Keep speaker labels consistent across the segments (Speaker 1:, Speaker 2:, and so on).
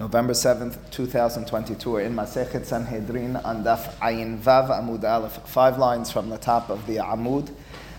Speaker 1: November 7th, 2022. We're in Masechet Sanhedrin on Daf Ayin Vav Amud Aleph. Five lines from the top of the Amud.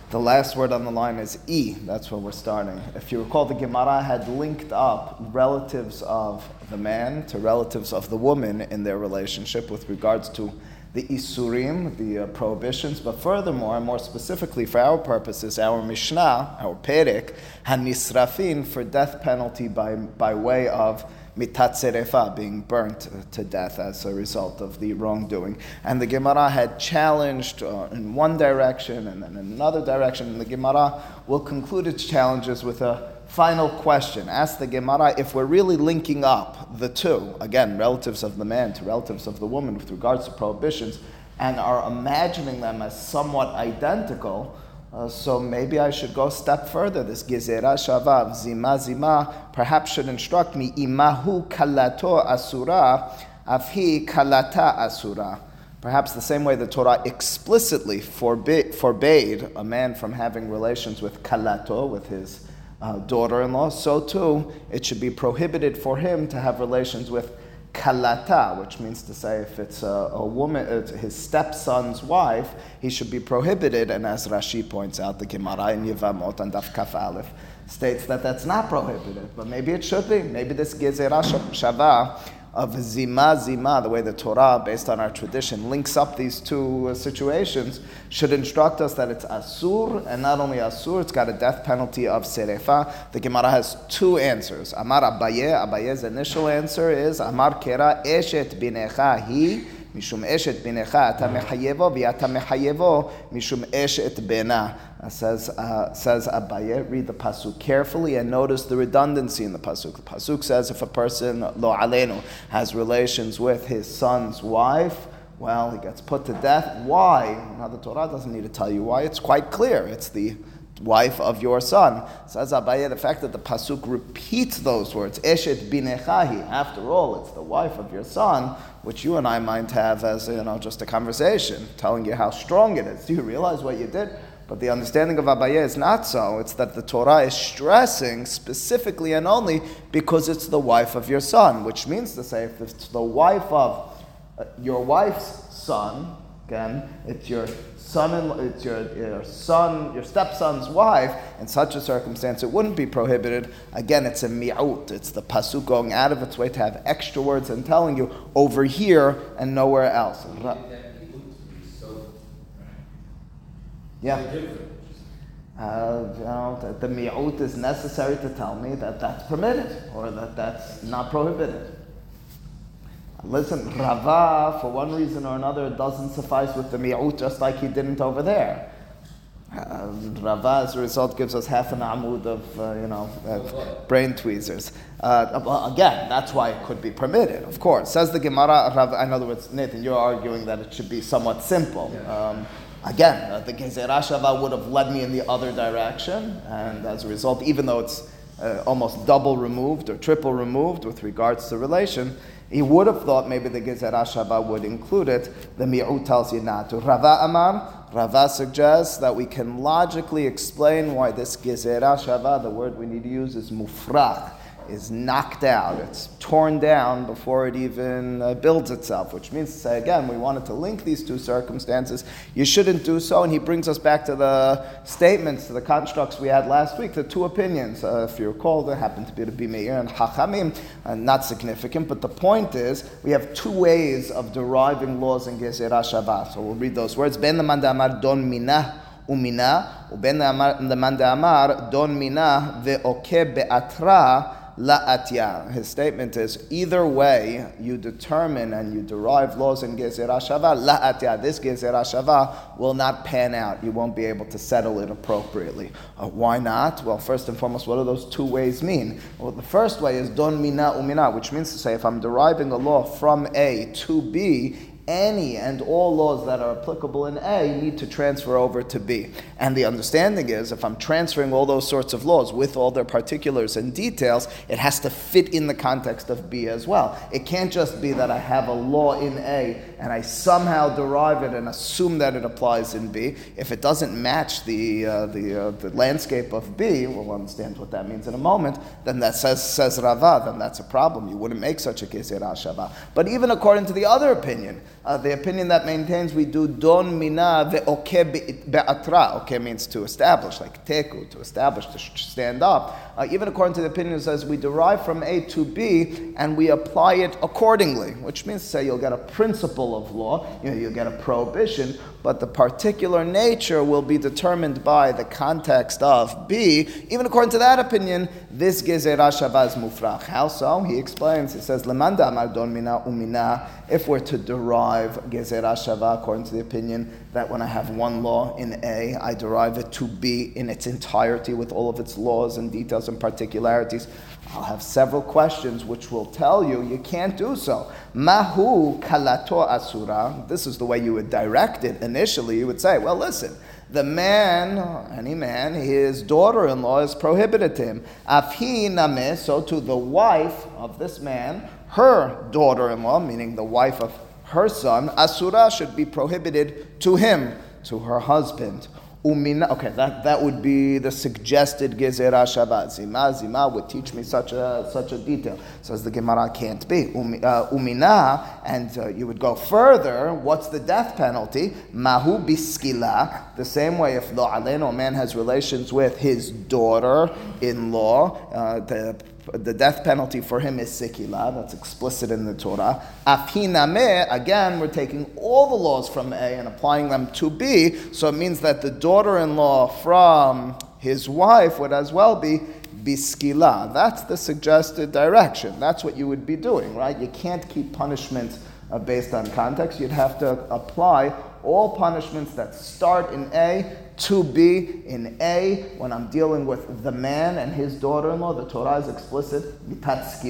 Speaker 1: The last word on the line is E. That's where we're starting. If you recall, the Gemara had linked up relatives of the man to relatives of the woman in their relationship with regards to the Isurim, the uh, prohibitions, but furthermore, and more specifically for our purposes, our Mishnah, our Perek, Hanisrafin for death penalty by, by way of mitat being burnt to death as a result of the wrongdoing. And the Gemara had challenged uh, in one direction and then in another direction, and the Gemara will conclude its challenges with a final question. Ask the Gemara if we're really linking up the two, again, relatives of the man to relatives of the woman with regards to prohibitions, and are imagining them as somewhat identical uh, so maybe I should go a step further. This gezerah shava zima zima perhaps should instruct me imahu kalato asura afhi kalata asura. Perhaps the same way the Torah explicitly forbid, forbade a man from having relations with kalato, with his uh, daughter-in-law, so too it should be prohibited for him to have relations with kalata, which means to say if it's a, a woman, it's his stepson's wife, he should be prohibited. And as Rashi points out, the Gemara in Yevamot and Daf Kaf Aleph states that that's not prohibited, but maybe it should be. Maybe this gezerah shava of zima zima, the way the Torah, based on our tradition, links up these two uh, situations, should instruct us that it's asur, and not only asur, it's got a death penalty of serefa. The Gemara has two answers. Amar Abaye, Abaye's initial answer is Amar kera eshet binecha hi. משום אשת בנך אתה מחייבו ואתה מחייבו משום אשת בנה. Says, uh, says Abaye, read the pasuk carefully and notice the redundancy in the pasuk. The pasuk says if a person, lo alenu, has relations with his son's wife, well, he gets put to death. Why? Now the Torah doesn't need to tell you why. It's quite clear. It's the wife of your son. Says Abaye, the fact that the pasuk repeats those words, Eshet binechahi, after all, it's the wife of your son, which you and I might have as, you know, just a conversation, telling you how strong it is. Do you realize what you did? But the understanding of Abaye is not so. It's that the Torah is stressing specifically and only because it's the wife of your son, which means to say, if it's the wife of uh, your wife's son, again, it's your son it's your, your son, your stepson's wife, in such a circumstance, it wouldn't be prohibited. Again, it's a mi'ut. It's the pasuk going out of its way to have extra words and telling you over here and nowhere else. Yeah. Uh, you know, that the mi'ut is necessary to tell me that that's permitted or that that's not prohibited. Listen, Rava, for one reason or another, doesn't suffice with the mi'ut just like he didn't over there. Uh, Rava, as a result, gives us half an amud of, uh, you know, brain tweezers. Uh, again, that's why it could be permitted, of course. Says the Gemara, Rava, in other words, Nathan, you're arguing that it should be somewhat simple. Um, again, uh, the Gezerah Shava would have led me in the other direction, and as a result, even though it's uh, almost double removed or triple removed with regards to relation, he would have thought maybe the Gezerah Shava would include it. The Mi'ut tells you not to. Rava Amar, Rava suggests that we can logically explain why this Gezerah Shava, the word we need to use is mufrach is knocked out, it's torn down before it even uh, builds itself, which means to say, again, we wanted to link these two circumstances. You shouldn't do so, and he brings us back to the statements, to the constructs we had last week, the two opinions. Uh, if you recall, there happened to be the Bimeir and Hachamim, uh, not significant, but the point is, we have two ways of deriving laws in Gezerah Shava. So we'll read those words. Ben don minah umina, uben don minah ve'oke be'atra la'atya. His statement is either way you determine and you derive laws in Gezerah Shava, la'atya. This Gezerah Shava will not pan out. You won't be able to settle it appropriately. Uh, why not? Well, first and foremost, what do those two ways mean? Well, the first way is don mina umina, which means to say if I'm deriving a law from A to B, any and all laws that are applicable in A need to transfer over to B. And the understanding is if I'm transferring all those sorts of laws with all their particulars and details, it has to fit in the context of B as well. It can't just be that I have a law in A and I somehow derive it and assume that it applies in B. If it doesn't match the, uh, the, uh, the landscape of B, we'll understand what that means in a moment, then that says, says Rava, then that's a problem. You wouldn't make such a case. But even according to the other opinion, uh, the opinion that maintains we do don mina ve'oke be'atra. Oke means to establish, like teku, to establish, to stand up. Uh, even according to the opinion it says we derive from A to B and we apply it accordingly, which means say you'll get a principle of law, you know, you'll get a prohibition, but the particular nature will be determined by the context of B. Even according to that opinion, this gezerah shava is mufrach. How so? He explains. He says, "Lemanda amar don mina umina." If we're to derive gezerah shava according to the opinion that when I have one law in A, I derive it to B in its entirety with all of its laws and details and particularities. I'll have several questions which will tell you you can't do so. Mahu kalato asura. This is the way you would direct it initially. You would say, well, listen, the man, any man, his daughter in law is prohibited to him. Afhi name, so to the wife of this man, her daughter in law, meaning the wife of her son, asura should be prohibited to him, to her husband. Umina, okay, that, that would be the suggested gezerah shava. Zima, Zima would teach me such a, such a detail. Says the Gemara can't be. Uh, umina, and uh, you would go further, what's the death penalty? Mahu biskila, the same way if lo a man has relations with his daughter in law, uh, the the death penalty for him is sikila. That's explicit in the Torah. Afhiname, again, we're taking all the laws from A and applying them to B. So it means that the daughter-in-law from his wife would as well be biskila. That's the suggested direction. That's what you would be doing, right? You can't keep punishment uh, based on context. You'd have to apply all punishments that start in A to be in A, when I'm dealing with the man and his daughter-in-law, the Torah is explicit, mitat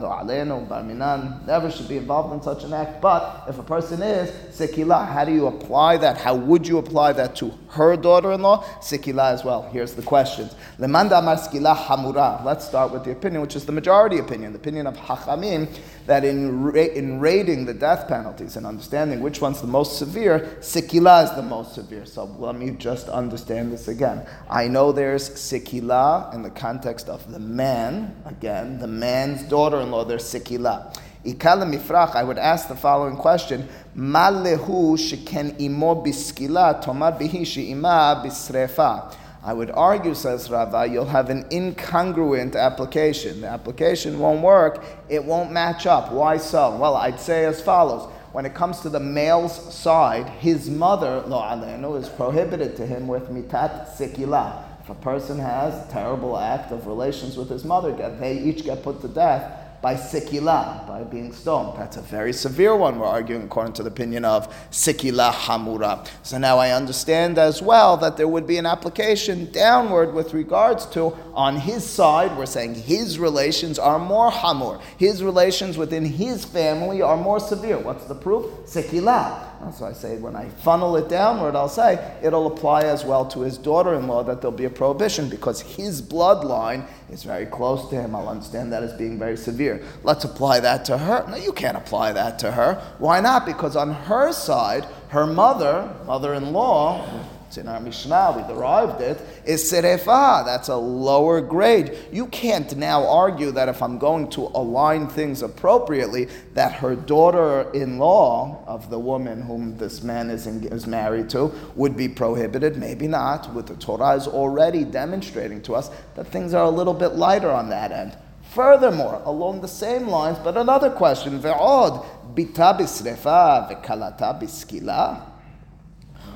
Speaker 1: lo alenu, barminan, never should be involved in such an act. But if a person is, sekila, how do you apply that? How would you apply that to her daughter-in-law? Sekila as well. Here's the questions. Lemanda hamura. Let's start with the opinion, which is the majority opinion, the opinion of Hachamim, that in, ra- in rating the death penalties and understanding which one's the most severe, sekila is the most severe. So let me just understand this again. I know there's sikila in the context of the man, again, the man's daughter in law, there's sikila. Ikala mifrach, I would ask the following question Malehu sheken imo biskila, tomar bihi she'ima bisrefa. I would argue, says Rava, you'll have an incongruent application. The application won't work, it won't match up. Why so? Well, I'd say as follows when it comes to the male's side, his mother, lo alenu, is prohibited to him with mitat sikila. If a person has terrible act of relations with his mother, they each get put to death by sikila, by being stoned. That's a very severe one. We're arguing according to the opinion of sikila hamura. So now I understand as well that there would be an application downward with regards to on his side, we're saying his relations are more hamur. His relations within his family are more severe. What's the proof? Sikila. So I say, when I funnel it downward, I'll say it'll apply as well to his daughter in law that there'll be a prohibition because his bloodline is very close to him. I'll understand that as being very severe. Let's apply that to her. No, you can't apply that to her. Why not? Because on her side, her mother, mother in law, it's in our Mishnah, we derived it, is serefa. That's a lower grade. You can't now argue that if I'm going to align things appropriately, that her daughter in law of the woman whom this man is, in, is married to would be prohibited. Maybe not. With the Torah is already demonstrating to us that things are a little bit lighter on that end. Furthermore, along the same lines, but another question, ve'od, bita bisrefa ve'kalata biskila.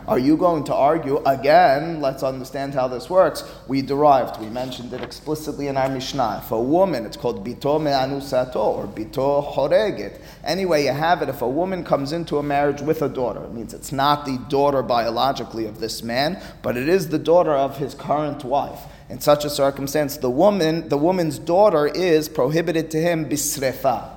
Speaker 1: Are you going to argue again? Let's understand how this works. We derived, we mentioned it explicitly in our Mishnah. If a woman, it's called bito me'anusato or bito horeget. Anyway, you have it. If a woman comes into a marriage with a daughter, it means it's not the daughter biologically of this man, but it is the daughter of his current wife. In such a circumstance, the woman, the woman's daughter is prohibited to him bisrefa.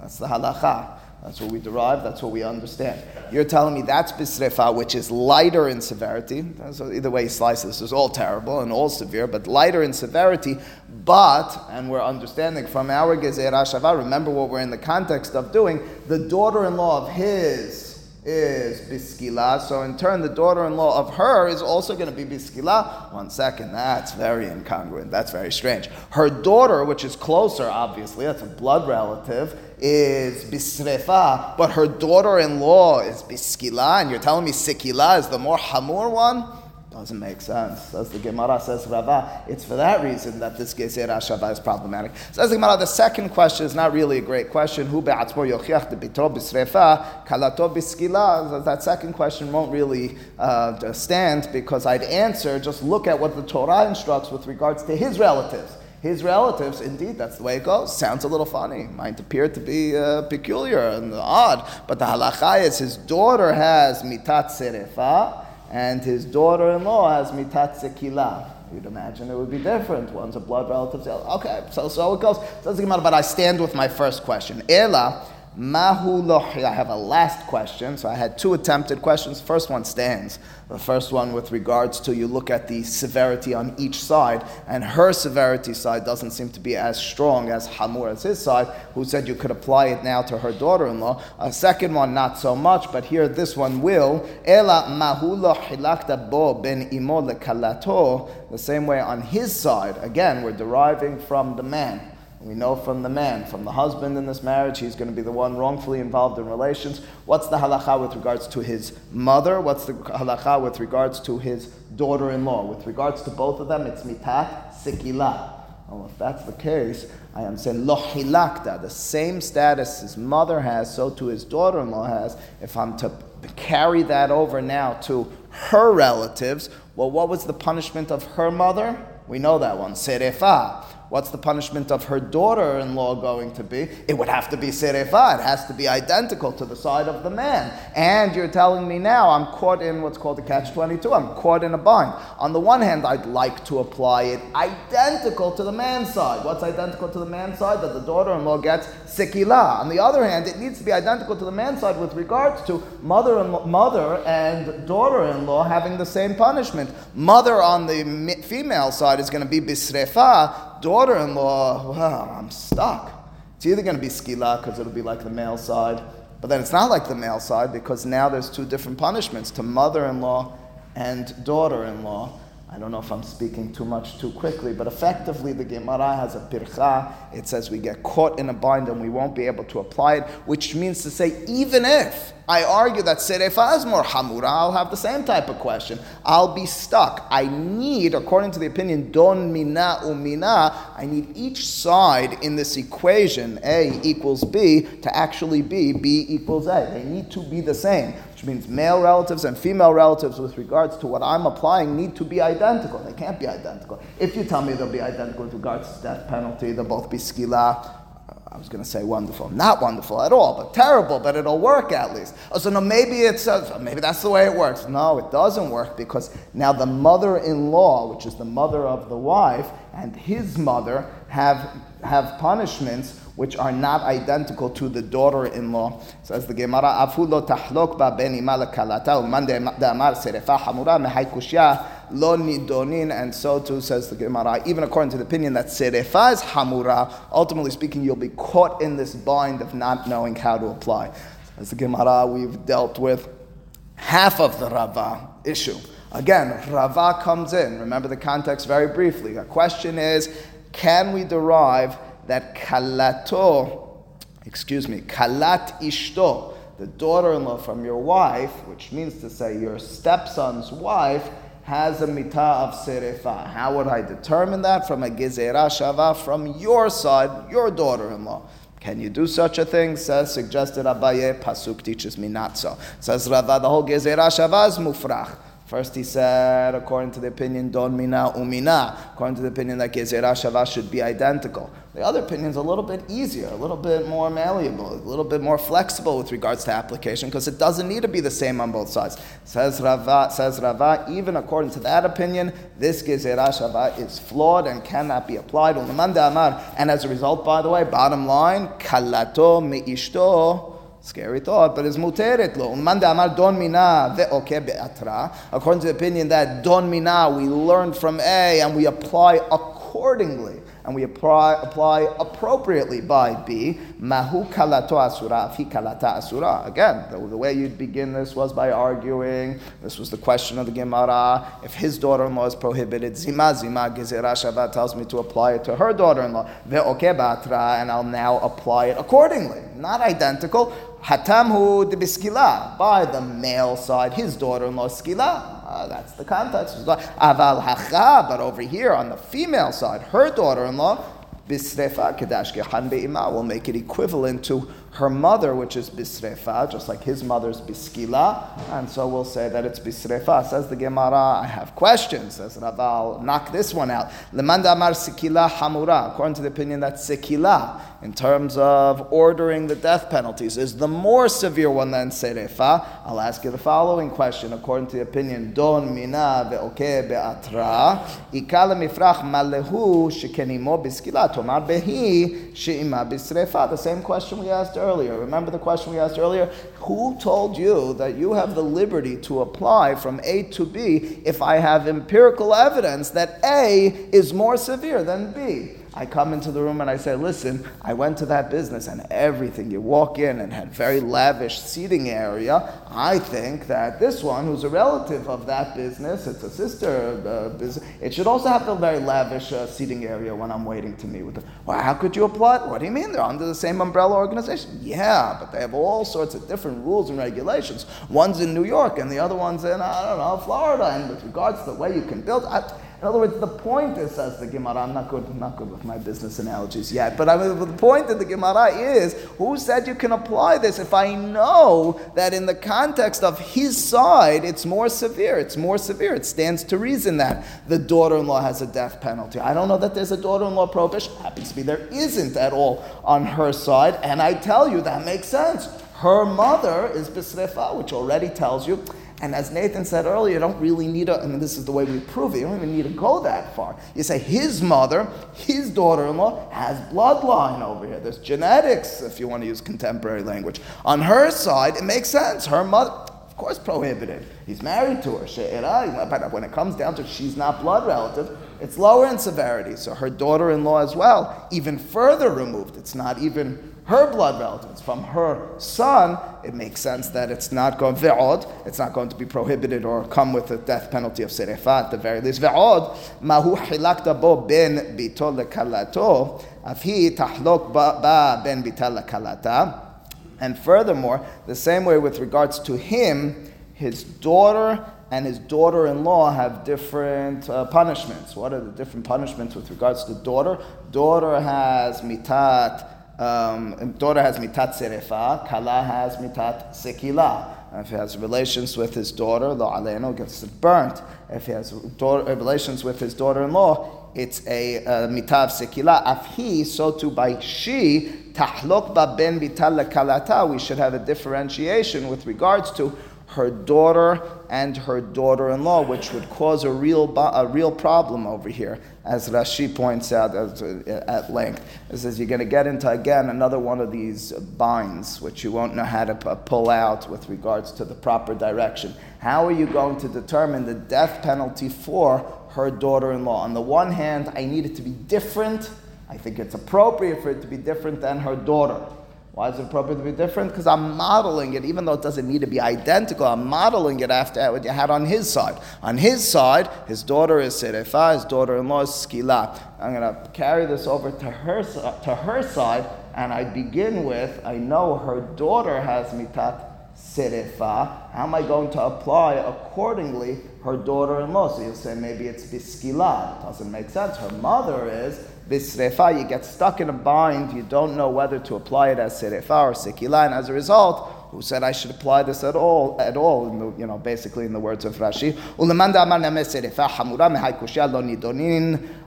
Speaker 1: That's the halacha That's what we derive, that's what we understand. You're telling me that's bisrefa, which is lighter in severity. So either way you slice this is all terrible and all severe, but lighter in severity. But, and we're understanding from our Gezerah Shava, remember what we're in the context of doing, the daughter in law of his is biskila. So in turn, the daughter-in-law of her is also going to be biskila. One second, that's very incongruent. That's very strange. Her daughter, which is closer, obviously, that's a blood relative, is bisrefa, but her daughter-in-law is biskila, and you're telling me sikila is the more hamur one? Doesn't make sense. As the Gemara says, Rava, it's for that reason that this Gezerah Shava is problematic. Says the Gemara, the second question is not really a great question. Who be'atzmor yochiach de bitro b'srefa, kalato b'skila? That second question won't really uh, stand because I'd answer, just look at what the Torah instructs with regards to his relatives his relatives, indeed, that's the way it goes. Sounds a little funny. Might appear to be uh, peculiar and odd. But the halacha is his daughter has mitat serefa, and his daughter-in-law has mitat sekila. You'd imagine it would be different. One's a blood relative. Okay, so so it goes. Doesn't matter. But I stand with my first question. Ela Mahu. I have a last question. So I had two attempted questions. First one stands. The first one with regards to you look at the severity on each side, and her severity side doesn't seem to be as strong as Hamur as his side, who said you could apply it now to her daughter-in-law. A second one, not so much, but here this one will. Ela mahu hilakta bo ben imo kalato. The same way on his side. Again, we're deriving from the man. We know from the man, from the husband in this marriage, he's going to be the one wrongfully involved in relations. What's the halacha with regards to his mother? What's the halacha with regards to his daughter in law? With regards to both of them, it's mitat sikila. Well, if that's the case, I am saying lo hilakta, the same status his mother has, so to his daughter in law has. If I'm to carry that over now to her relatives, well, what was the punishment of her mother? We know that one, serefa. What's the punishment of her daughter in law going to be? It would have to be serefa. It has to be identical to the side of the man. And you're telling me now I'm caught in what's called a catch 22. I'm caught in a bind. On the one hand, I'd like to apply it identical to the man's side. What's identical to the man's side? That the daughter in law gets sikila. On the other hand, it needs to be identical to the man's side with regards to mother and, mother and daughter in law having the same punishment. Mother on the female side is going to be bisrefa daughter in law, well, I'm stuck. It's either going to be skila because it'll be like the male side, but then it's not like the male side because now there's two different punishments to mother in law and daughter in law. I don't know if I'm speaking too much too quickly, but effectively the Gemara has a pircha. It says we get caught in a bind and we won't be able to apply it, which means to say, even if I argue that serefa is more hamura, I'll have the same type of question. I'll be stuck. I need, according to the opinion, don mina umina, I need each side in this equation, A equals B, to actually be B equals A. They need to be the same which means male relatives and female relatives with regards to what I'm applying need to be identical. They can't be identical. If you tell me they'll be identical with regards to death penalty, they'll both be skila. I was going to say wonderful, not wonderful at all, but terrible. But it'll work at least. Oh, so no, maybe it's uh, maybe that's the way it works. No, it doesn't work because now the mother-in-law, which is the mother of the wife, and his mother have have punishments which are not identical to the daughter-in-law. Says the Gemara, "Afulo tahlok ba ben kalata uman de'amar serefa hamura mehay kushya lo nidonin." And so too says the Gemara, even according to the opinion that serefa is hamura, ultimately speaking, you'll be caught in this bind of not knowing how to apply. As the Gemara, we've dealt with half of the Rava issue. Again, Rava comes in. Remember the context very briefly. The question is, can we derive that kalato, excuse me, kalat ishto, the daughter-in-law from your wife, which means to say your stepson's wife, has a mitah of serefa. How would I determine that? From a gezerah shava from your side, your daughter-in-law. Can you do such a thing? Says, suggested Abaye, Pasuk teaches me not so. Says Rava, the whole gezerah shava is mufrach. First he said, according to the opinion, don mina umina, according to the opinion that gezerah shava should be identical. The other opinion is a little bit easier, a little bit more malleable, a little bit more flexible with regards to application because it doesn't need to be the same on both sides. Says Rava, says Rava, even according to that opinion, this gezerah shava is flawed and cannot be applied. And as a result, by the way, bottom line, kalato meishto Scary thought, but it's muteret lo. Manda amar don mina ve'oke be'atra. According to the opinion that don mina, we learn from A and we apply accordingly and we apply, apply appropriately by B. Mahu kalato asura, fi kalata asura. Again, the, the, way you'd begin this was by arguing. This was the question of the Gemara. If his daughter-in-law is prohibited, zima zima gezerah shava tells me to apply it to her daughter-in-law. Ve'oke batra, and I'll now apply it accordingly. Not identical. Hatamhu de biskila, by the male side, his daughter-in-law skila. Uh, that's the context. Aval hacha, but over here on the female side, her daughter-in-law, bisrefa kedash gehan be'ima, will make it equivalent to her mother, which is bisrefa, just like his mother's biskila, and so we'll say that it's bisrefa. Says the Gemara, I have questions. Says Raval, knock this one out. Lemanda amar sikila hamura, according to the opinion that sikila, in terms of ordering the death penalties, is the more severe one than serefa. I'll ask you the following question, according to the opinion, don mina ve'oke be'atra, ikala mifrach malehu shekenimo biskila, tomar behi she'ima bisrefa. The same question we asked earlier. Remember the question we asked earlier? Who told you that you have the liberty to apply from A to B if I have empirical evidence that A is more severe than B? I come into the room and I say, listen, I went to that business and everything. You walk in and had very lavish seating area. I think that this one, who's a relative of that business, it's a sister business, it should also have the very lavish uh, seating area when I'm waiting to meet with them. Well, how could you apply? What do you mean? They're under the same umbrella organization. Yeah, but they have all sorts of different rules and regulations. One's in New York and the other one's in, I don't know, Florida. And with regards to the way you can build, I, in other words, the point is, says the Gemara, I'm not good, not good with my business analogies yet, but I mean, the point of the Gemara is, who said you can apply this if I know that in the context of his side, it's more severe, it's more severe, it stands to reason that the daughter-in-law has a death penalty. I don't know that there's a daughter-in-law prohibition, happens to be there isn't at all on her side, and I tell you that makes sense. Her mother is Bisrefa, which already tells you and as Nathan said earlier, you don't really need to, I mean, this is the way we prove it, you don't even need to go that far. You say his mother, his daughter in law, has bloodline over here. There's genetics, if you want to use contemporary language. On her side, it makes sense. Her mother, of course, prohibited. He's married to her. But when it comes down to she's not blood relative, it's lower in severity. So her daughter in law as well, even further removed. It's not even her blood relatives, from her son, it makes sense that it's not going ve'od, it's not going to be prohibited or come with the death penalty of serefa at the very least. Ve'od, mahu hilakta bo ben bito lekalato, afhi tahlok ba ben bita lekalata. And furthermore, the same way with regards to him, his daughter and his daughter-in-law have different uh, punishments. What are the different punishments with regards to daughter? Daughter has mitat um, daughter has mitat serefa, kala has mitat sekila. If he has relations with his daughter, lo aleno gets burnt. If he has daughter, relations with his daughter-in-law, it's a mitav sekila. Af he, so too by she, tahlok ba ben bital kalata. We should have a differentiation with regards to her daughter and her daughter-in-law, which would cause a real, a real problem over here, as Rashi points out uh, at length. It says you're going to get into, again, another one of these binds, which you won't know how to pull out with regards to the proper direction. How are you going to determine the death penalty for her daughter-in-law? On the one hand, I need it to be different. I think it's appropriate for it to be different than her daughter. Why is it appropriate to be different? Because I'm modeling it, even though it doesn't need to be identical, I'm modeling it after what you had on his side. On his side, his daughter is Serefa, his daughter in law is Skila. I'm going to carry this over to her, to her side, and I begin with I know her daughter has Mitat Serefa. How am I going to apply accordingly her daughter in law? So you'll say maybe it's Biskila. It doesn't make sense. Her mother is bisrefa, you get stuck in a bind, you don't know whether to apply it as serefa or sekila, and as a result, who said I should apply this at all, at all, in the, you know, basically in the words of Rashi.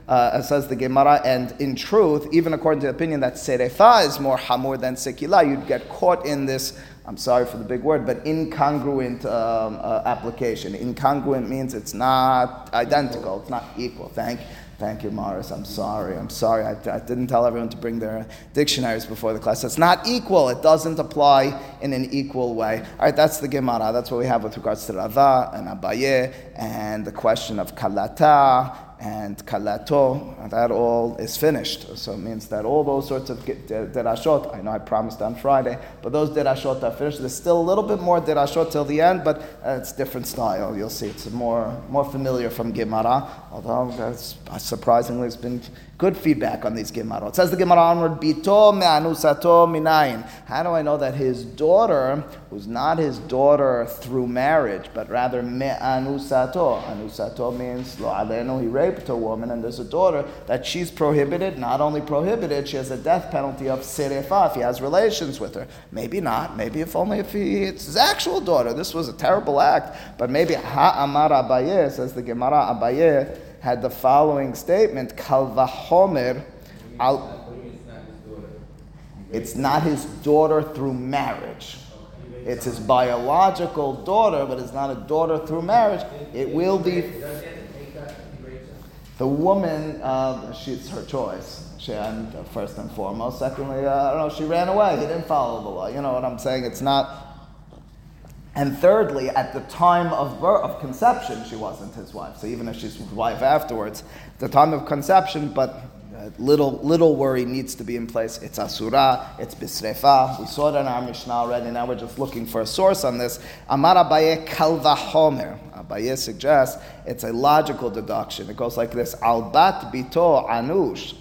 Speaker 1: Uh, says the Gemara, and in truth, even according to the opinion that serefa is more hamur than sekila, you'd get caught in this I'm sorry for the big word, but incongruent um, uh, application. Incongruent means it's not identical, it's not equal. Thank Thank you, Morris. I'm sorry. I'm sorry. I, I, didn't tell everyone to bring their dictionaries before the class. It's not equal. It doesn't apply in an equal way. All right, that's the Gemara. That's what we have with regards to Rava and Abaye and the question of Kalata and kalato, that all is finished. So it means that all those sorts of derashot, I know I promised on Friday, but those derashot are finished. There's still a little bit more derashot till the end, but uh, it's different style. You'll see it's more, more familiar from Gemara, although that's, uh, surprisingly it's been Good feedback on these Gemarot. It says the Gemara onward, Bito me'anusato minayin. How do I know that his daughter, who's not his daughter through marriage, but rather me'anusato? Anusato means lo aleno, he raped a woman, and there's a daughter that she's prohibited, not only prohibited, she has a death penalty of serefa if he has relations with her. Maybe not, maybe if only if he, it's his actual daughter. This was a terrible act, but maybe ha'amar abaye, says the Gemara abaye, had the following statement: Kal vachomer al. It's not his daughter through marriage. It's his biological daughter, but it's not a daughter through marriage. It will be. The woman, uh, she's her choice. She, and, uh, first and foremost. Secondly, uh, I don't know, she ran away. He didn't follow the law. You know what I'm saying? It's not and thirdly, at the time of birth, of conception, she wasn't his wife. So even if she's his wife afterwards, the time of conception, but uh, little little worry needs to be in place. It's asura, it's bisrefa. We saw it in our Mishnah already. Now we're just looking for a source on this. Amar Abaye kalva homer. Abaye suggests it's a logical deduction. It goes like this: Albat bito anush.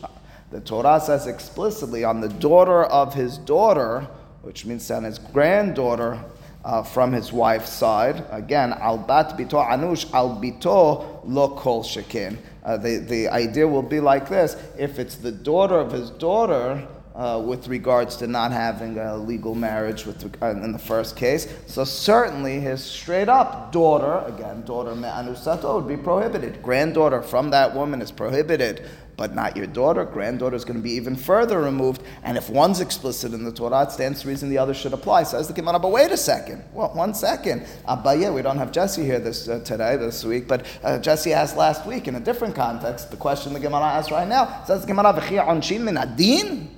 Speaker 1: The Torah says explicitly on the daughter of his daughter, which means on his granddaughter, uh, from his wife's side. Again, al bat bito anush, al bito lo kol shekin. Uh, the, the idea will be like this if it's the daughter of his daughter, uh, with regards to not having a legal marriage with, uh, in the first case. So certainly his straight up daughter, again, daughter me'anusato, would be prohibited. Granddaughter from that woman is prohibited but not your daughter. Granddaughter is going to be even further removed. And if one's explicit in the Torah, it stands to reason the other should apply. Says the Gemara, but wait a second. Well, one second. Abaye, we don't have Jesse here this uh, today, this week, but uh, Jesse asked last week in a different context. The question the Gemara asks right now says the Gemara, "V'chi min adin."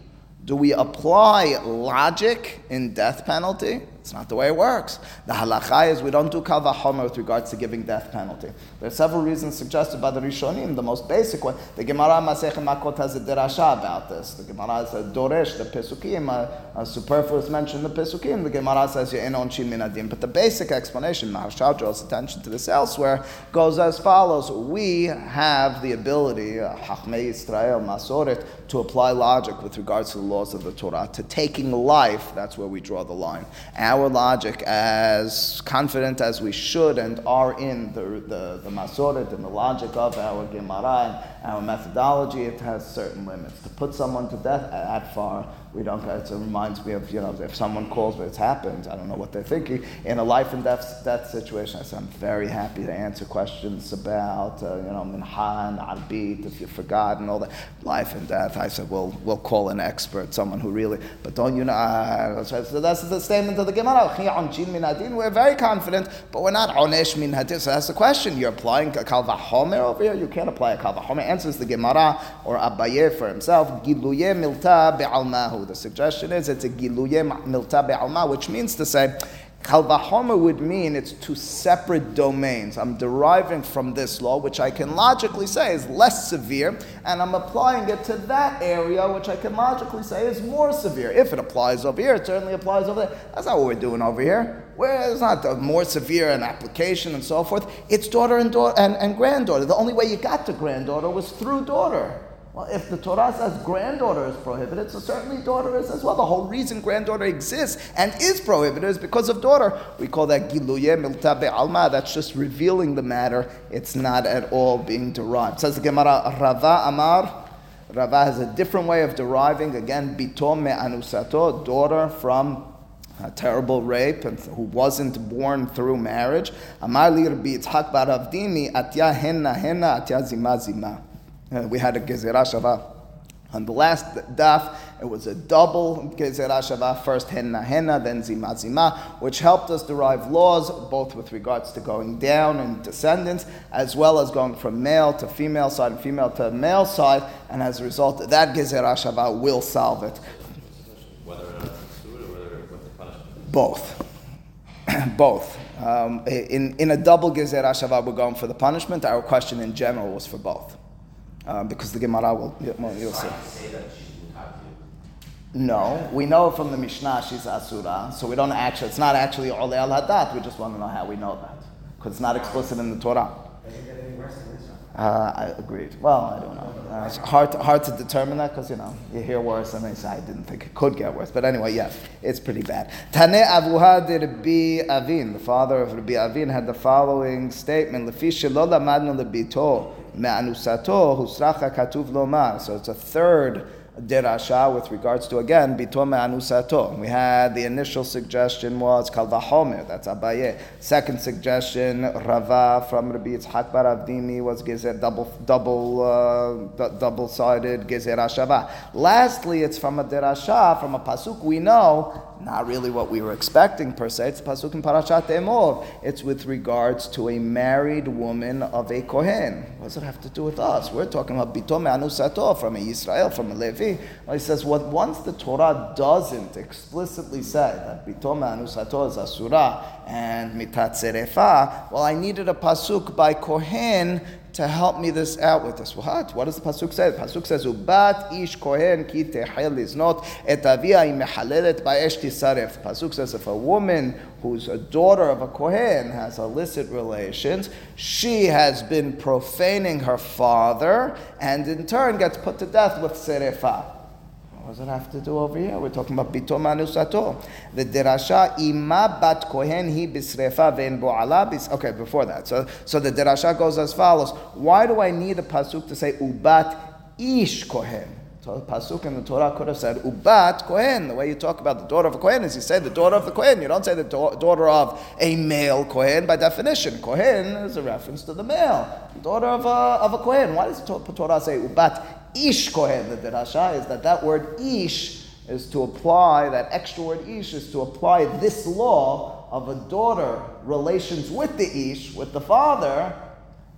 Speaker 1: Do we apply logic in death penalty? It's not the way it works. The halacha is we don't do kal with regards to giving death penalty. There are several reasons suggested by the Rishonim. The most basic one, the Gemara Masechet Makot has a derasha about this. The Gemara a doresh, the Pesukim, a, a superfluous mention the Pesukim. The Gemara says you on minadim. But the basic explanation, Maharshal draws attention to this elsewhere, goes as follows: We have the ability, Hachmei Israel Masoret, to apply logic with regards to the laws of the Torah. To taking life, that's where we draw the line. Our logic, as confident as we should and are in the, the, the Masoret and the logic of our Gemara our methodology, it has certain limits. To put someone to death that far we don't. It reminds me of you know if someone calls, but it's happened. I don't know what they're thinking in a life and death death situation. I said I'm very happy to answer questions about uh, you know minhan, arbit, if you forgot and all that life and death. I said we'll we'll call an expert, someone who really. But don't you know? Uh, so that's the statement of the Gemara. We're very confident, but we're not onesh min hadin. So that's the question. You're applying a kalvahomer over here. You can't apply a kalvahomer. Answers the Gemara or Abaye for himself. Giluye milta be'almahu. The suggestion is it's a giluye milta be'alma, which means to say, Kalvahoma would mean it's two separate domains. I'm deriving from this law, which I can logically say is less severe, and I'm applying it to that area, which I can logically say is more severe. If it applies over here, it certainly applies over there. That's not what we're doing over here. Where it's not more severe an application and so forth. It's daughter and, daughter and, and granddaughter. The only way you got to granddaughter was through daughter. Well, if the Torah says granddaughter is prohibited, so certainly daughter is as well. The whole reason granddaughter exists and is prohibited is because of daughter. We call that giluye milta alma. That's just revealing the matter. It's not at all being derived. Says the Gemara, Rava Amar. Rava has a different way of deriving. Again, bitom me anusato, daughter from a terrible rape and who wasn't born through marriage. Amar li Rabbi Avdimi, atya henna henna atya zima zima. Uh, we had a Gezerah Shava. On the last daf, It was a double Gezerah Shavah, first Henna Henna, then Zima Zima, which helped us derive laws both with regards to going down and descendants, as well as going from male to female side and female to male side, and as a result, that Gezerah Shavah will solve it.
Speaker 2: Whether or not it's or whether what the punishment.
Speaker 1: Both. both. Um, in, in a double Gezerah Shavah, we're going for the punishment. Our question in general was for both. Uh, because the Gemara will, see.
Speaker 2: Say
Speaker 1: No, we know from the Mishnah she's Asura, so we don't actually, it's not actually Ole al Hadat, we just want to know how we know that. Because it's not explicit in the Torah. Uh, I agreed. Well, I don't know. Uh, it's hard to, hard to determine that because you know you hear worse and they say I didn't think it could get worse. But anyway, yes, it's pretty bad. Tane Avuha de Rabbi Avin, the father of Rabbi Avin, had the following statement: "Lefi lebito me'anusato husracha katuv lomar." So it's a third derasha with regards to again bitom anusato. We had the initial suggestion was kalvahomer, that's Abaye. Second suggestion Rava from Rabbi Yitzhak Bar Avdimi was gezer double double uh, double sided gezer. Lastly, it's from a derasha from a pasuk we know not really what we were expecting per se. It's pasuk in Parashat Emor. It's with regards to a married woman of a kohen. What does it have to do with us? We're talking about bitom anusato from a Israel, from a Levi. Well, he says, what once the Torah doesn't explicitly say that bitom anusato is asura and mitat well, I needed a pasuk by kohen to help me this out with this. What? What does the pasuk say? The pasuk says, "Ubat ish kohen ki tehel liznot et avia imehalelet ba'esh tisaref." Pasuk says, if a woman who's a daughter of a kohen has illicit relations, she has been profaning her father, and in turn gets put to death with serefa. What does it have to do over here? We're talking about bitom anusato. The derasha ima bat kohen hi bisrefa ve'en bo'ala. Okay, before that. So, so the derasha goes as follows. Why do I need a pasuk to say ubat ish kohen? So the pasuk in the Torah could have said ubat kohen. The way you talk about the daughter of a kohen is you say the daughter of the kohen. You don't say the da- daughter of a male kohen by definition. Kohen is a reference to the male. Daughter of a, of a kohen. Why does the Torah say ubat ish kohen. The derasha is that that word ish is to apply, that extra word ish is to apply this law of a daughter relations with the ish, with the father,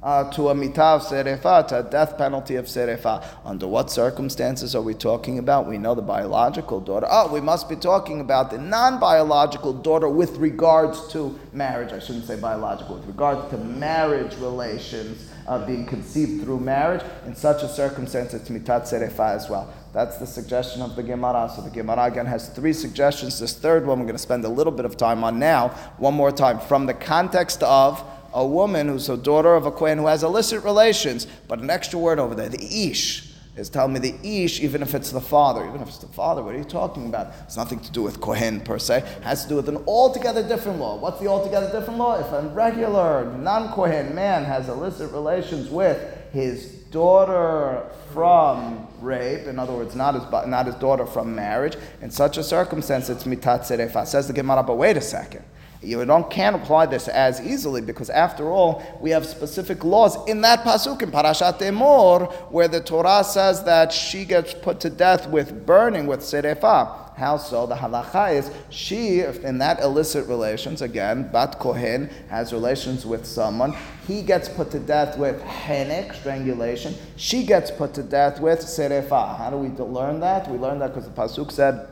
Speaker 1: uh, to a mitav serefa, to a death penalty of serefa. Under what circumstances are we talking about? We know the biological daughter. Oh, we must be talking about the non-biological daughter with regards to marriage. I shouldn't say biological, with regards to marriage relations uh, being conceived through marriage. In such a circumstance, it's mitat serefa as well. That's the suggestion of the Gemara. So the Gemara again has three suggestions. This third one we're going to spend a little bit of time on now. One more time. From the context of a woman who's a daughter of a Kohen who has illicit relations, but an extra word over there, the ish is telling me the ish, even if it's the father, even if it's the father, what are you talking about? It's nothing to do with Kohen per se. It has to do with an altogether different law. What's the altogether different law? If a regular non-Kohen man has illicit relations with his daughter from rape, in other words, not his, not his daughter from marriage, in such a circumstance, it's mitat serefa. Says the Gemara, but wait a second. You don't can't apply this as easily because after all, we have specific laws in that pasuk in Parashat Emor where the Torah says that she gets put to death with burning with serefa. How so? The halacha is she, in that illicit relations, again, bat kohen has relations with someone. He gets put to death with henek, strangulation. She gets put to death with serefa. How do we learn that? We learn that because the pasuk said,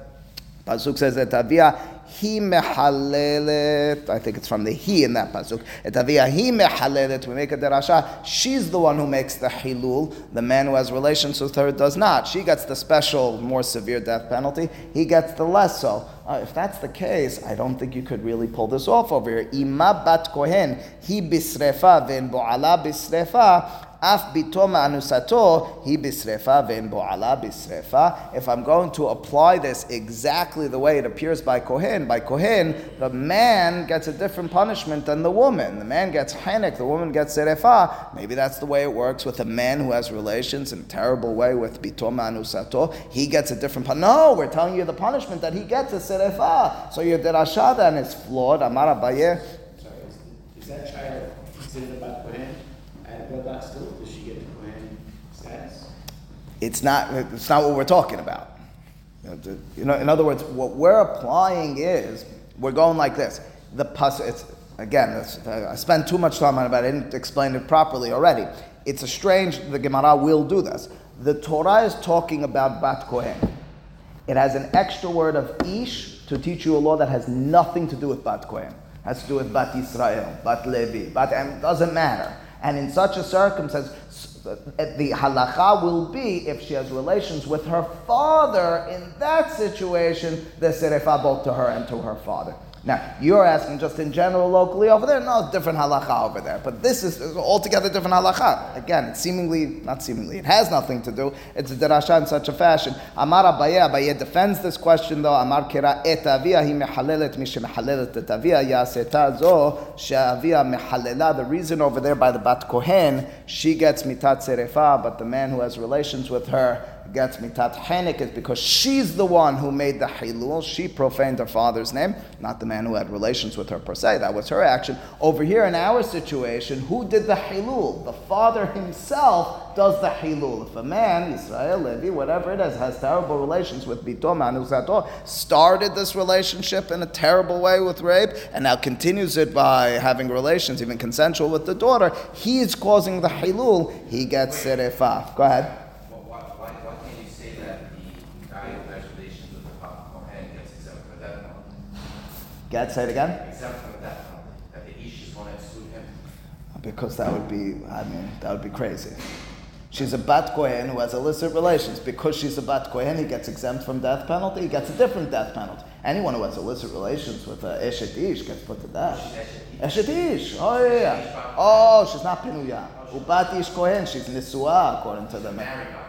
Speaker 1: pasuk says that avia he mehalelet. I think it's from the he in that pasuk. Etavia he mehalelet. We make a derasha. She's the one who makes the hilul. The man who has relations with her does not. She gets the special, more severe death penalty. He gets the less so. Uh, if that's the case, I don't think you could really pull this off over here. Ima bat kohen he bisrefa ven boala bisrefa af anusato bisrefa ven boala bisrefa. If I'm going to apply this exactly the way it appears by kohen, by kohen, the man gets a different punishment than the woman. The man gets henek, the woman gets serefa. Maybe that's the way it works with a man who has relations in a terrible way with bitom anusato. He gets a different. punishment. no, we're telling you the punishment that he gets is serefa. So your derasha then is flawed. Amar Abaye.
Speaker 3: Is that child considered about Kohen? At Rabat still, does she get Kohen status?
Speaker 1: It's not. It's not what we're talking about. You know, in other words, what we're applying is we're going like this. The pas it's again. I spent too much time on it, but I didn't explain it properly already. It's a strange. The Gemara will do this. The Torah is talking about bat kohen. It has an extra word of ish to teach you a law that has nothing to do with bat kohen. Has to do with bat Israel, bat Levi, bat and doesn't matter. And in such a circumstance, uh, the halacha will be if she has relations with her father. In that situation, the serefa both to her and to her father. Now, you're asking just in general locally over there? No, different halacha over there. But this is altogether different halacha. Again, it's seemingly, not seemingly, it has nothing to do. It's a derasha in such a fashion. Amar Abaye, Abaye defends this question though. Amar kira et avia hi mehalelet mi shemehalelet et avia yaseta zo she'avia mehalela. The reason over there by the bat kohen, she gets mitat serefa, but the man who has relations with her gets mitat henik is because she's the one who made the hilul. She profaned her father's name, not the man who had relations with her per se. That was her action. Over here in our situation, who did the hilul? The father himself does the hilul. If a man, Israel, Levi, whatever it is, has terrible relations with Bito Manuzato, started this relationship in a terrible way with rape, and now continues it by having relations, even consensual with the daughter, he's causing the hilul, he gets serefa. Go ahead.
Speaker 4: Well, why, why, why can't you say that the guy who has relations with the Papa Kohen gets exempt from the death penalty?
Speaker 1: Get say it again.
Speaker 4: Exempt from the death penalty, that the Ish is going to exclude him?
Speaker 1: Because that would be, I mean, that would be crazy. She's a bat kohen who has illicit relations. Because she's a bat kohen, he gets exempt from death penalty. He gets a different death penalty. Anyone who has illicit relations with a eshet ish gets put to death. Eshet ish. Oh yeah, yeah. Oh, she's not pinuya. Ubat ish kohen. She's nisua according to the.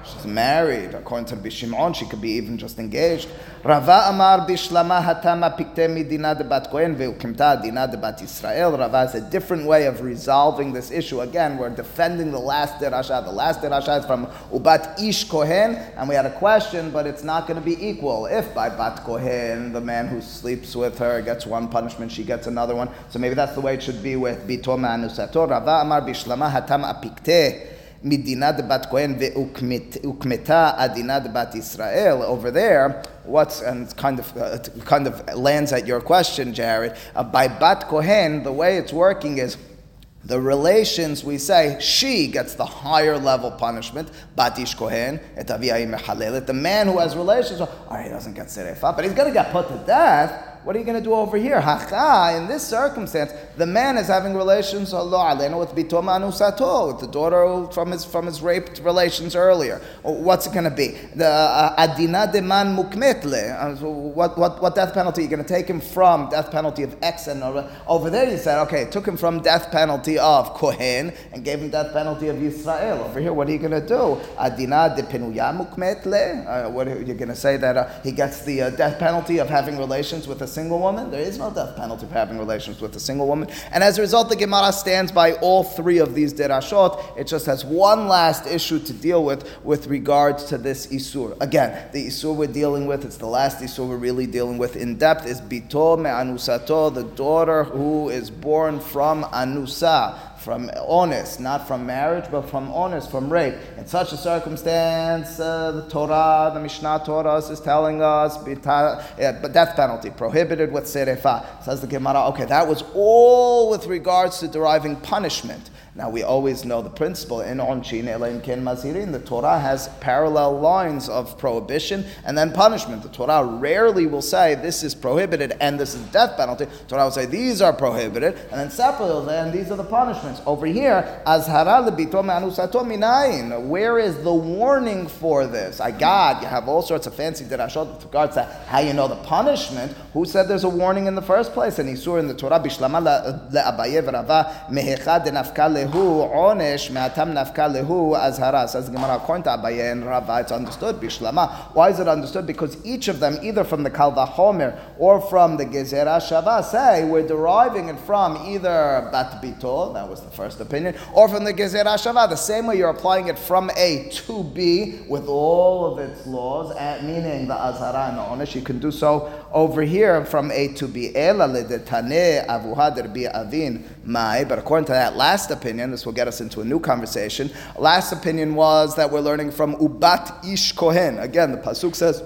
Speaker 1: She's married. According to the Shimon, she could be even just engaged. Rava amar bishlama hatama pikte midina de bat kohen ve'ukimta dina de bat Israel. Rava has a different way of resolving this issue. Again, we're defending the last derasha. The last derasha is from ubat ish kohen, and we had a question, but it's not going to be equal. If by bat kohen, the man who sleeps with her gets one punishment, she gets another one. So maybe that's the way it should be with bito ma'anusato. Rava amar bishlama hatama pikte. Midina de bat Kohen ve'ukmeta adina de bat Israel. Over there, what's and kind of uh, kind of lands at your question, Jared. Uh, by bat Kohen, the way it's working is. The relations, we say, she gets the higher level punishment, Batish Kohen, et mechalelet. The man who has relations, all right, he doesn't get serefa, but he's going to get put to death. What are you going to do over here? Hacha, in this circumstance, the man is having relations with bitoma anusato, with the daughter from his from his raped relations earlier. What's it going to be? The uh, adina deman mukmetle. Uh, what, what what death penalty? You're going to take him from death penalty of X and over, over there. You said okay, took him from death penalty of Kohen and gave him death penalty of Israel. Over here, what are you going to do? Adina de penuya mukmetle. Uh, what are you going to say that uh, he gets the uh, death penalty of having relations with a single woman. There is no death penalty for having relations with a single woman. And as a result, the Gemara stands by all three of these derashot. It just has one last issue to deal with with regards to this isur. Again, the isur we're dealing with, it's the last isur we're really dealing with in depth, is bito me anusato, the daughter who is born from anusa from honest, not from marriage, but from honest, from rape. In such a circumstance, uh, the Torah, the Mishnah Torah is telling us but death penalty prohibited with serefa. Says the Gemara. Okay, that was all with regards to deriving punishment. Now we always know the principle in Onchin Elaim Ken Mazirin. The Torah has parallel lines of prohibition and then punishment. The Torah rarely will say this is prohibited and this is death penalty. The Torah will say these are prohibited and then separately and these are the punishments. Over here, Azhara minayin. Where is the warning for this? I got you have all sorts of fancy derashot with regards to how you know the punishment. Who said there's a warning in the first place? And he saw in the Torah bishlama le'abaye v'rava mehecha denafka lehu onesh me'atam nafka lehu azhara. Says Gemara, according to Abaye and Rava, it's understood bishlama. Why is it understood? Because each of them, either from the Kal Vahomer or from the Gezerah Shava, say we're deriving it from either Bat Bitol, that was the first opinion, or from the Gezerah Shava. The same way you're applying it from A to B with all of its laws, eh, meaning the Azhara and the Onesh, you can do so over here from A to B. Ela ledetane avuha derbi avin mai. Eh, but according to that last opinion, this will get us into a new conversation. Last opinion was that we're learning from Ubat Ish Kohen. Again, the pasuk says.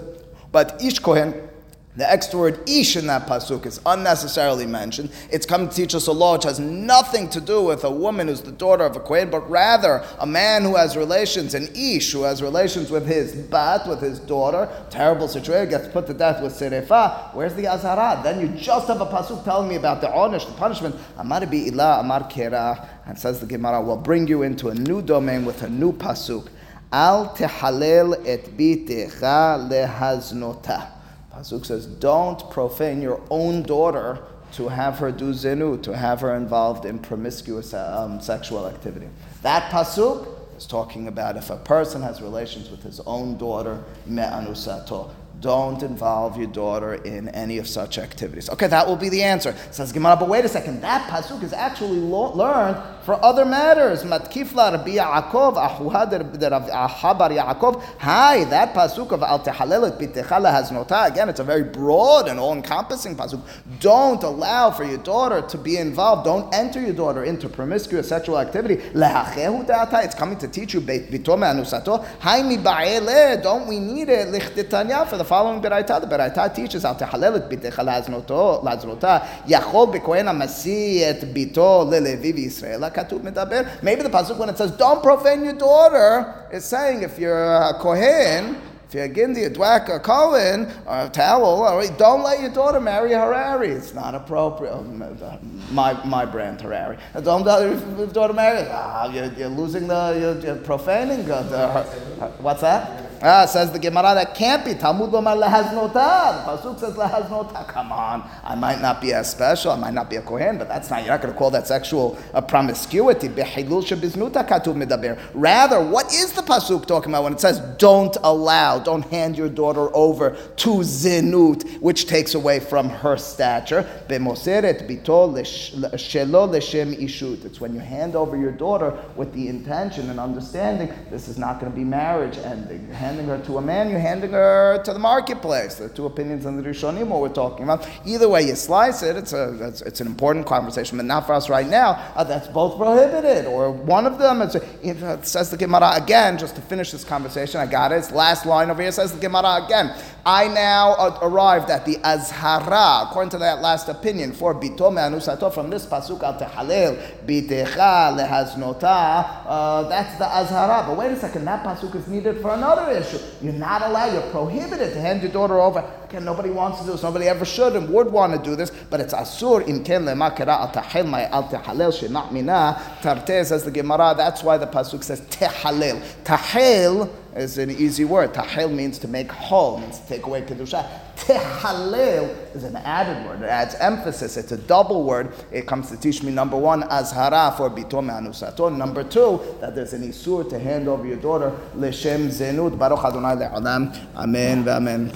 Speaker 1: But Ish Kohen, the extra word ish in that pasuk is unnecessarily mentioned. It's come to teach us a law which has nothing to do with a woman who's the daughter of a kohen, but rather a man who has relations, an ish who has relations with his bat, with his daughter. Terrible situation, gets put to death with serefa. Where's the azhara? Then you just have a pasuk telling me about the onish, the punishment. Amar bi ilah, amar kera, and says the Gemara, will bring you into a new domain with a new pasuk. Al tehalel et bitecha lehaznota. Pasuk says, don't profane your own daughter to have her do zinu, to have her involved in promiscuous um, sexual activity. That pasuk is talking about if a person has relations with his own daughter, me'anusato. Don't involve your daughter in any of such activities. Okay, that will be the answer. Says Gemara, but wait a second. That pasuk is actually lo- learned for other matters. Matkifla Rabbi Yaakov, Ahabar Yaakov. Hi, that pasuk of Al Tehalelet Bitechala has nota. Again, it's a very broad and all-encompassing pasuk. Don't allow for your daughter to be involved. Don't enter your daughter into promiscuous sexual activity. It's coming to teach you. Don't we need it? For the following beraita. The beraita teaches Al Tehalelet Bitechala laznota. Yachol bekohen amasi et bito lelevi v'Yisrael. Medaber. Maybe the pasuk when it says don't profane your daughter is saying if you're a kohen, if you're a gindi, a dwak, a kohen, or a towel, or, don't let your daughter marry a Harari. It's not appropriate. My, my brand Harari. Don't let your daughter marry. Ah, you're, you're losing the, you're, you're profaning the, the, what's that? Ah, says the Gemara, that can't be. Talmud Lomar lehaznota. The Pasuk says lehaznota. Come on. I might not be as special. I might not be a Kohen, but that's not, you're not going to call that sexual uh, promiscuity. Rather, what is the Pasuk talking about when it says don't allow, don't hand your daughter over to zinut, which takes away from her stature? Leshem ishut. It's when you hand over your daughter with the intention and understanding this is not going to be marriage ending. you're handing her to a man, you're handing her to the marketplace. There are two opinions on the Rishonim, what we're talking about. Either way you slice it, it's, a, it's, it's an important conversation, but not for us right now. Uh, that's both prohibited, or one of them. It's, it says the Gemara again, just to finish this conversation, I got it. It's last line over here says the Gemara again. I now arrived at the Azhara, according to that last opinion, for Bito Me'anusato, from this Pasuk al Tehalel, Bitecha Lehaznota, uh, that's the Azhara. But wait a second, that Pasuk is needed for another You're not allowed, you're prohibited to hand your daughter over. Again, nobody wants to do this, nobody ever should and would want to do this, but it's Asur im ken lema kera al tahil my al tehalel shenat mina. Tarte says the Gemara, that's why the Pasuk says tehalel. Tahil is an easy word. Tahil means to make whole, means to take away kedusha. Tehalel is an added word. It adds emphasis. It's a double word. It comes to teach me number one, azhara for bito me'anusato. Number two, that there's an isur to hand over your daughter l'shem zenut. Baruch Adonai le'olam. Amen. Amen.